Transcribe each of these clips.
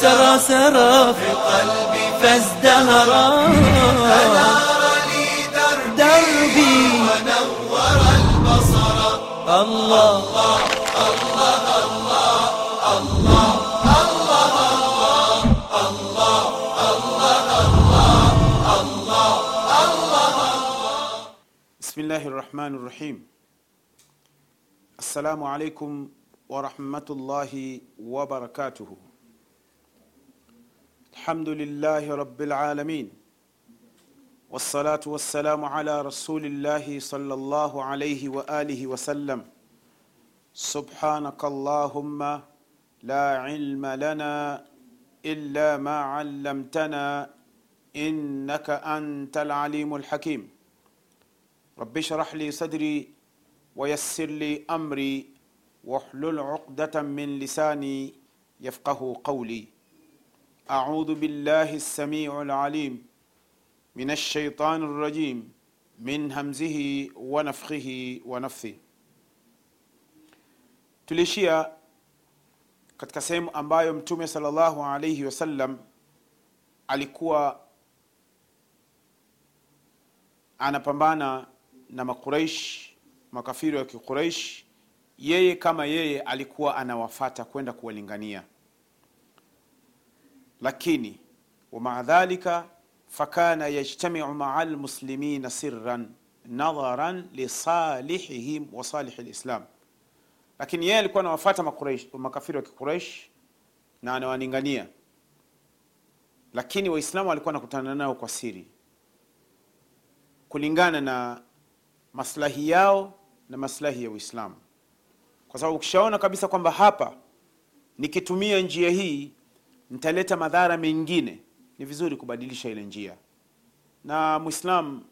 سرى سرى في قلبي فازدهرا. أنار لي دربي ونور البصر. الله بسم الله الرحمن الرحيم السلام عليكم ورحمة الله وبركاته الحمد لله رب العالمين. والصلاة والسلام على رسول الله صلى الله عليه وآله وسلم. سبحانك اللهم لا علم لنا إلا ما علمتنا إنك أنت العليم الحكيم. رب اشرح لي صدري ويسر لي أمري واحلل عقدة من لساني يفقه قولي. اعوذ بالله السميع العليم من الشيطان الرجيم من همزه ونفخه ونفثه tulishia katika sehemu ambayo mtume salllahu alaihi wasallam alikuwa anapambana na makuraish makafiri wa kiquraish yeye kama yeye alikuwa anawafata kwenda kuwalingania lakini wamaa dhalika fakana yajtamiu maa lmuslimina sirran nadharan lisalihihim wa salihi lislam lakini yeye alikuwa anawafata makafiri wa kiquraish na anawaningania, lakini waislamu walikuwa anakutana nao kwa siri. Kulingana na maslahi yao na maslahi ya uislamu. Kwa sababu ukishaona kabisa kwamba hapa nikitumia njia hii nitaleta madhara mengine. Ni vizuri kubadilisha ile njia. Na mwislam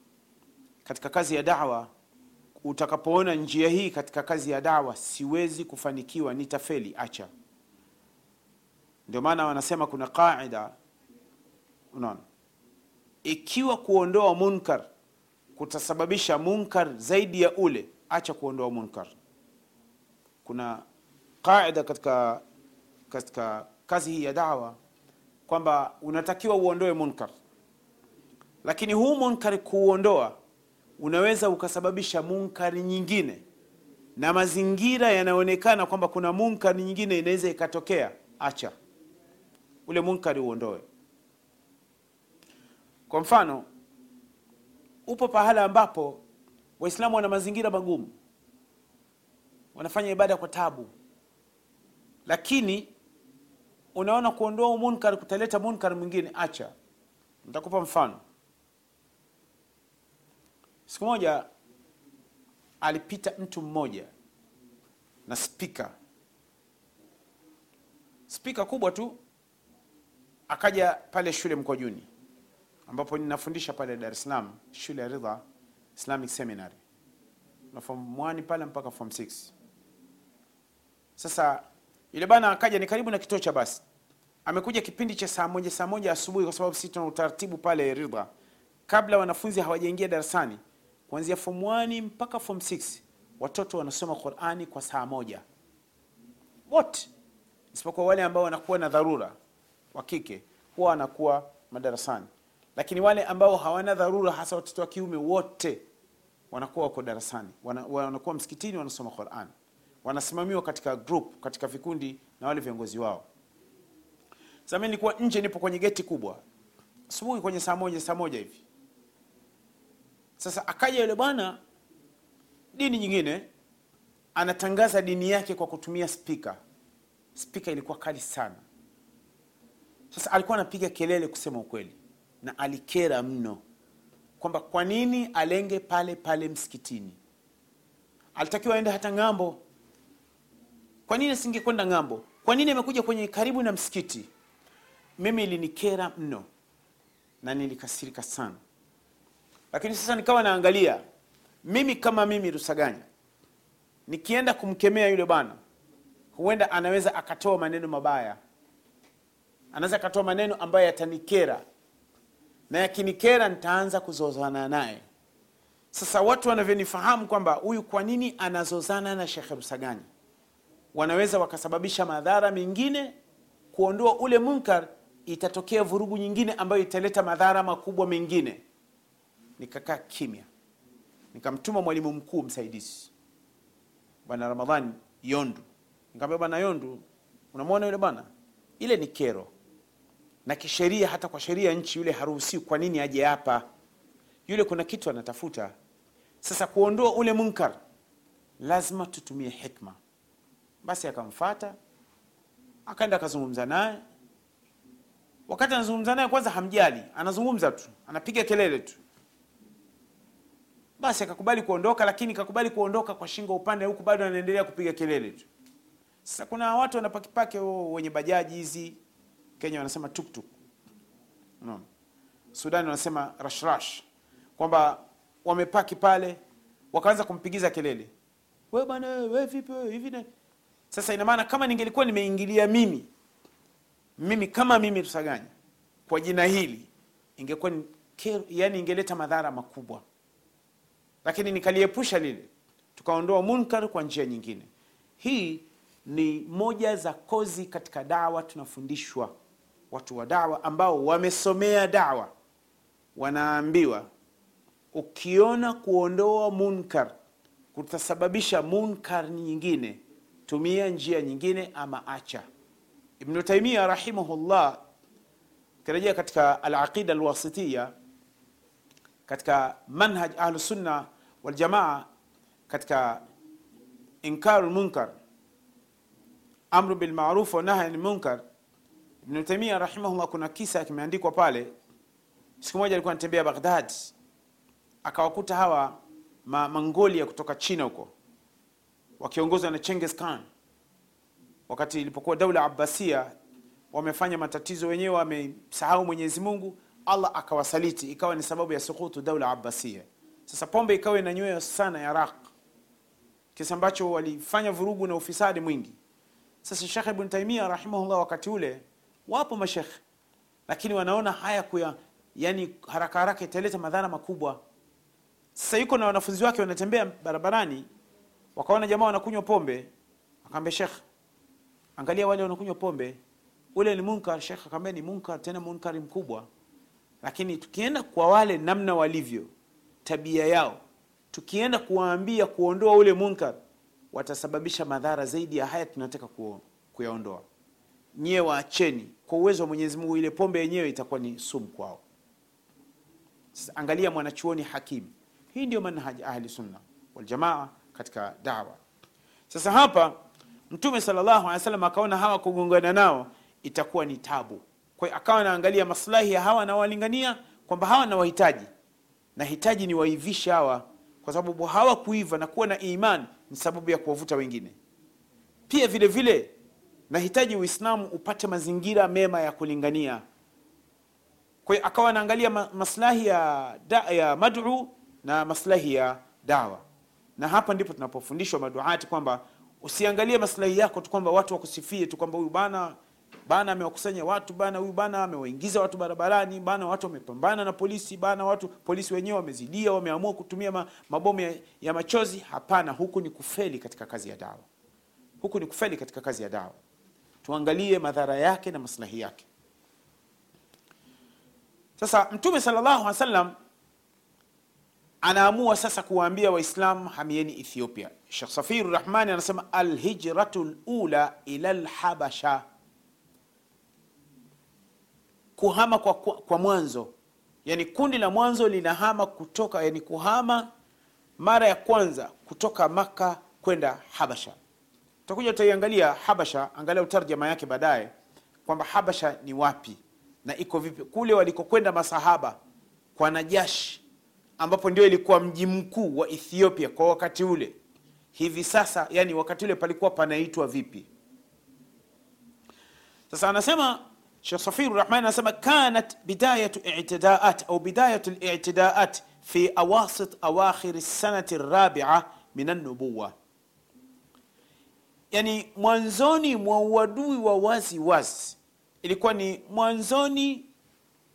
katika kazi ya dawa utakapoona njia hii katika kazi ya dawa siwezi kufanikiwa nitafeli acha. Ndio maana wanasema kuna qaida. Unaona? Ikiwa kuondoa munkar kutasababisha munkar zaidi ya ule acha kuondoa munkar. Kuna qaida katika katika kazi hii ya dawa kwamba unatakiwa uondoe munkar. Lakini huu munkar kuuondoa unaweza ukasababisha munkari nyingine. Na mazingira yanaonekana kwamba kuna munkari nyingine inaweza ikatokea. Acha. Ule munkari uondoe. Kwa mfano upo pahala ambapo waislamu wana mazingira magumu. Wanafanya ibada kwa tabu. Lakini unaona kuondoa munkar kutaleta munkar mwingine acha. Nitakupa mfano. Siku moja alipita mtu mmoja na spika. Spika kubwa tu akaja pale shule mkwajuni ambapo ninafundisha pale dar es salaam shule ya ridha islamic seminary. Na form 1 pale mpaka form 6 sasa yule bana akaja ni karibu na kituo cha basi. Amekuja kipindi cha saa moja saa moja asubuhi kwa sababu sisi tuna utaratibu pale ridha. Kabla wanafunzi hawajaingia darasani kuanzia form 1 mpaka form 6 watoto wanasoma qurani kwa saa moja. Wote isipokuwa wale ambao wanakuwa na dharura wa kike huwa wanakuwa madarasani. Lakini wale ambao hawana dharura hasa watoto wa kiume wote wanakuwa wako darasani. Wana, wanakuwa msikitini wanasoma quran wanasimamiwa katika group katika vikundi na wale viongozi wao. Sasa mimi nilikuwa nje nipo kwenye geti kubwa. Asubuhi kwenye saa moja saa moja hivi. Sasa akaja yule bwana dini nyingine anatangaza dini yake kwa kutumia spika spika ilikuwa kali sana. Sasa alikuwa anapiga kelele kusema ukweli na alikera mno kwamba kwa nini alenge pale pale msikitini? Alitakiwa aende hata ng'ambo kwa nini asingekwenda ng'ambo? Kwa nini amekuja kwenye karibu na msikiti? Mimi ilinikera mno na nilikasirika sana. Lakini sasa nikawa naangalia mimi kama mimi rusaganya nikienda kumkemea yule bwana huenda anaweza akatoa maneno mabaya. Anaweza akatoa maneno ambayo yatanikera. Na yakinikera nitaanza kuzozana naye. Sasa watu wanavyonifahamu kwamba huyu kwa nini anazozana na shekhe rusaganya wanaweza wakasababisha madhara mengine. Kuondoa ule munkar itatokea vurugu nyingine ambayo italeta madhara makubwa mengine. Nikakaa kimya. Nikamtuma mwalimu mkuu msaidizi. Bwana ramadhani yondu. Nikamwambia bwana yondu unamwona yule bwana? Ile ni kero. Na kisheria hata kwa sheria nchi yule haruhusiwi kwa nini aje hapa? Yule kuna kitu anatafuta. Sasa kuondoa ule munkar lazima tutumie hikma basi akamfata akaenda akazungumza naye. Wakati anazungumza naye kwanza hamjali anazungumza tu anapiga kelele tu. Basi akakubali kuondoka lakini kakubali kuondoka kwa shingo upande huku bado anaendelea kupiga kelele tu. Sasa kuna watu wanapakipake wenye bajaji hizi kenya wanasema tuktuk. No. sudani wanasema rashrash kwamba wamepaki pale wakaanza kumpigiza kelele. We bana we vipi hivi sasa ina maana kama ningelikuwa nimeingilia mimi mimi kama mimi tusaganya kwa jina hili ingekuwa yani ingeleta madhara makubwa. Lakini nikaliepusha lile tukaondoa munkar kwa njia nyingine. Hii ni moja za kozi katika dawa tunafundishwa. Watu wa dawa ambao wamesomea dawa wanaambiwa ukiona kuondoa munkar kutasababisha munkar nyingine tumia njia nyingine ama acha. Ibnu taimia rahimahullah kirejea katika alaqida alwasitiya katika manhaj ahlusunna waljamaa katika inkaru lmunkar amru bilmaruf wa nahy ibnu taimia rahimahullah kuna kisa kimeandikwa pale. Siku moja alikuwa anatembea baghdad akawakuta hawa ma mongolia kutoka china huko wakiongozwa na chenges khan. Wakati ilipokuwa daula abbasia wamefanya matatizo wenyewe wamesahau mwenyezi mungu allah akawasaliti. Ikawa ni sababu ya sukutu daula abbasia. Sasa pombe ikawa inanywewa sana iraq kisa ambacho walifanya vurugu na ufisadi mwingi. Sasa Sheikh ibn Taymiyyah rahimahullah wakati ule wapo mashekhe lakini wanaona haya kuya yani haraka haraka italeta madhara makubwa. Sasa yuko na wanafunzi wake wanatembea barabarani wakaona jamaa wanakunywa pombe akaambia shekh angalia wale wanakunywa pombe. Ule ni munkar shekh akaambia ni munkar tena munkari mkubwa. Lakini tukienda kwa wale namna walivyo tabia yao tukienda kuwaambia kuondoa ule munkar watasababisha madhara zaidi ya haya tunataka kuyaondoa. Nyie waacheni kwa uwezo wa mwenyezi mungu ile pombe yenyewe itakuwa ni sumu kwao. Angalia mwanachuoni hakimu hii ndio manhaj ahli sunna waljamaa katika dawa. Sasa hapa mtume sallallahu alaihi wasallam akaona hawa kugongana nao itakuwa ni tabu. Kwa hiyo akawa anaangalia maslahi ya hawa anawalingania kwamba hawa na wahitaji nahitaji ni waivishe hawa kwa sababu hawa kuiva na kuwa na iman ni sababu ya kuwavuta wengine. Pia vile vile nahitaji uislamu upate mazingira mema ya kulingania. Kwa hiyo akawa anaangalia maslahi ya, ya madu na maslahi ya dawa na hapa ndipo tunapofundishwa maduati kwamba usiangalie maslahi yako tu kwamba watu wakusifie tu kwamba huyu bana bana amewakusanya watu bana huyu bana amewaingiza watu barabarani bana watu wamepambana na polisi bana watu polisi wenyewe wamezidia wameamua kutumia mabomu ya, machozi. Hapana huku ni kufeli katika kazi ya dawa. Huku ni kufeli katika kazi ya dawa. Tuangalie madhara yake na maslahi yake. Sasa mtume sallallahu alaihi wasallam anaamua sasa kuwaambia waislam hamieni ethiopia. Shekh safir rahmani anasema alhijratu lula ila lhabasha kuhama kwa, kwa, kwa mwanzo. Yani kundi la mwanzo linahama kutoka yani kuhama mara ya kwanza kutoka Makka kwenda habasha. Tutakuja tutaiangalia habasha angalia utarjama yake baadaye kwamba habasha ni wapi na iko vipi. Kule walikokwenda masahaba kwa najashi ambapo ndio ilikuwa mji mkuu wa ethiopia kwa wakati ule. Hivi sasa yani wakati ule palikuwa panaitwa vipi? Sasa anasema shekh safiru rahmani anasema kanat bidayatu itidaat au bidayatu litidaat fi awasit awakhir sanati rabia min annubuwa yani mwanzoni mwa uadui wa wazi wazi ilikuwa ni mwanzoni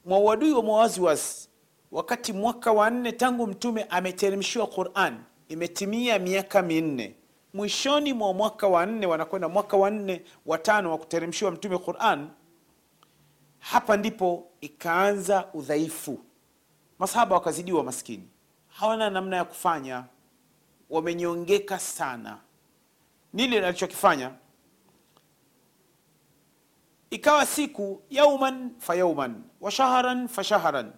mwa uadui wa wazi wazi wakati mwaka wa nne tangu mtume ameteremshiwa quran imetimia miaka minne. Mwishoni mwa mwaka wa nne wanakwenda mwaka wa nne wa tano wa kuteremshiwa mtume quran hapa ndipo ikaanza udhaifu. Masahaba wakazidiwa maskini. Hawana namna ya kufanya. Wamenyongeka sana. Nini alichokifanya? Ikawa siku yauman fayauman wa shaharan fa shaharan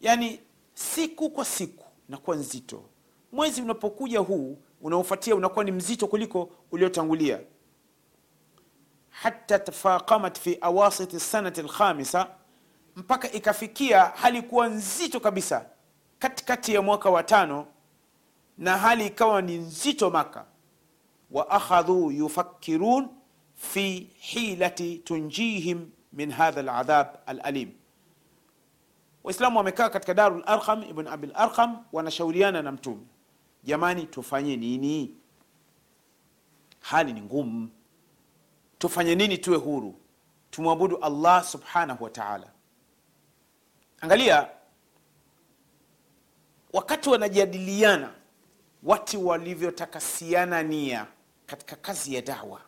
yani siku kwa siku inakuwa nzito. Mwezi unapokuja huu unaofuatia unakuwa ni mzito kuliko uliotangulia. Hata tafaqamat fi awasiti sanati lkhamisa mpaka ikafikia hali kuwa nzito kabisa katikati ya mwaka wa tano na hali ikawa ni nzito maka wa akhadhu yufakkirun fi hilati tunjihim min hadha ladhab alalim waislamu wamekaa katika Darul larqam ibn Abil larqam wanashauriana na mtume. Jamani tufanye nini? Hali ni ngumu. Tufanye nini tuwe huru? Tumwabudu allah subhanahu wa taala. Angalia wakati wanajadiliana watu walivyotakasiana nia katika kazi ya dawa.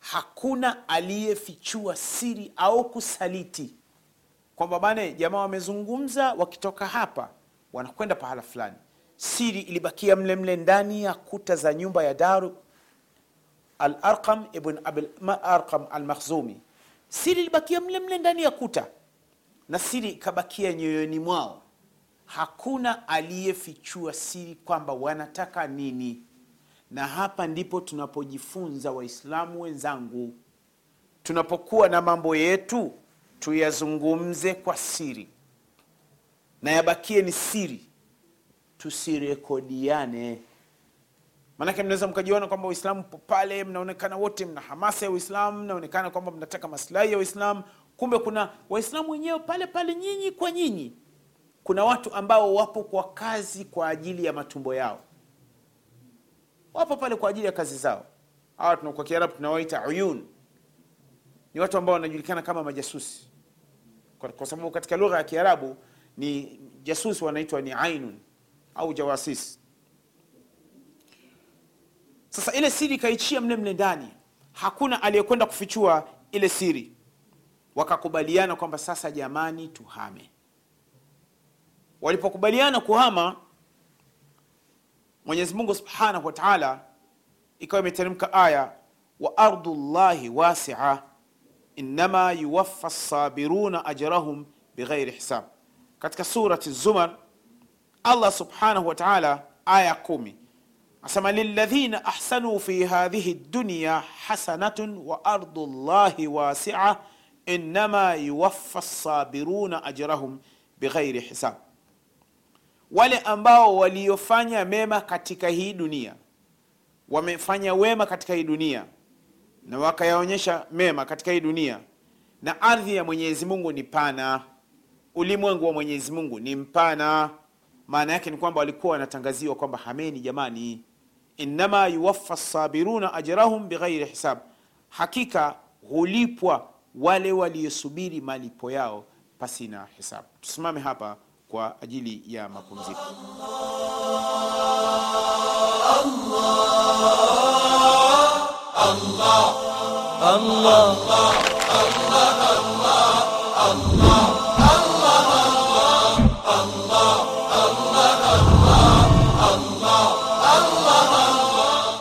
Hakuna aliyefichua siri au kusaliti kwamba bane jamaa wamezungumza wakitoka hapa wanakwenda pahala fulani. Siri ilibakia mle mle ndani ya kuta za nyumba ya daru alarqam ibn abil arqam siri ilibakia mle mle ndani ya kuta na siri ikabakia nyoyoni mwao. Hakuna aliyefichua siri kwamba wanataka nini. Na hapa ndipo tunapojifunza waislamu wenzangu tunapokuwa na mambo yetu tuyazungumze kwa siri. Na yabakie ni siri. Tusirekodiane. Maanake mnaweza mkajiona kwamba Uislamu po pale mnaonekana wote mna hamasa ya uislamu mnaonekana kwamba mnataka maslahi ya uislamu. Kumbe kuna waislamu wenyewe pale pale nyinyi kwa nyinyi. Kuna watu ambao wapo kwa kazi kwa ajili ya matumbo yao. Wapo pale kwa ajili ya kazi zao. Hawa kwa kiarabu tunawaita uyun ni watu ambao wanajulikana kama majasusi. Kwa, kwa sababu katika lugha ya kiarabu ni jasusi wanaitwa ni ainun au jawasis sasa ile siri ikaichia mle mle ndani hakuna aliyekwenda kufichua ile siri. Wakakubaliana kwamba sasa jamani tuhame. Walipokubaliana kuhama mwenyezi mungu subhanahu wa taala ikawa imeteremka aya wa ardullahi wasia إنما يوفى الصابرون أجرهم بغير حساب. كتك سورة الزمر الله سبحانه وتعالى آية قومي. أسمى للذين أحسنوا في هذه الدنيا حسنة وأرض الله واسعة إنما يوفى الصابرون أجرهم بغير حساب. wale ambao waliofanya mema katika hii dunia wamefanya wema katika hii dunia na wakayaonyesha mema katika hii dunia. Na ardhi ya mwenyezi mungu ni pana. Ulimwengu wa mwenyezi mungu ni mpana. Maana yake ni kwamba walikuwa wanatangaziwa kwamba hameni jamani innama yuwaffa sabiruna ajrahum bighairi hisab. Hakika hulipwa wale waliosubiri malipo yao pasina hisabu tusimame hapa kwa ajili ya mapumziko الله. الله. الله. الله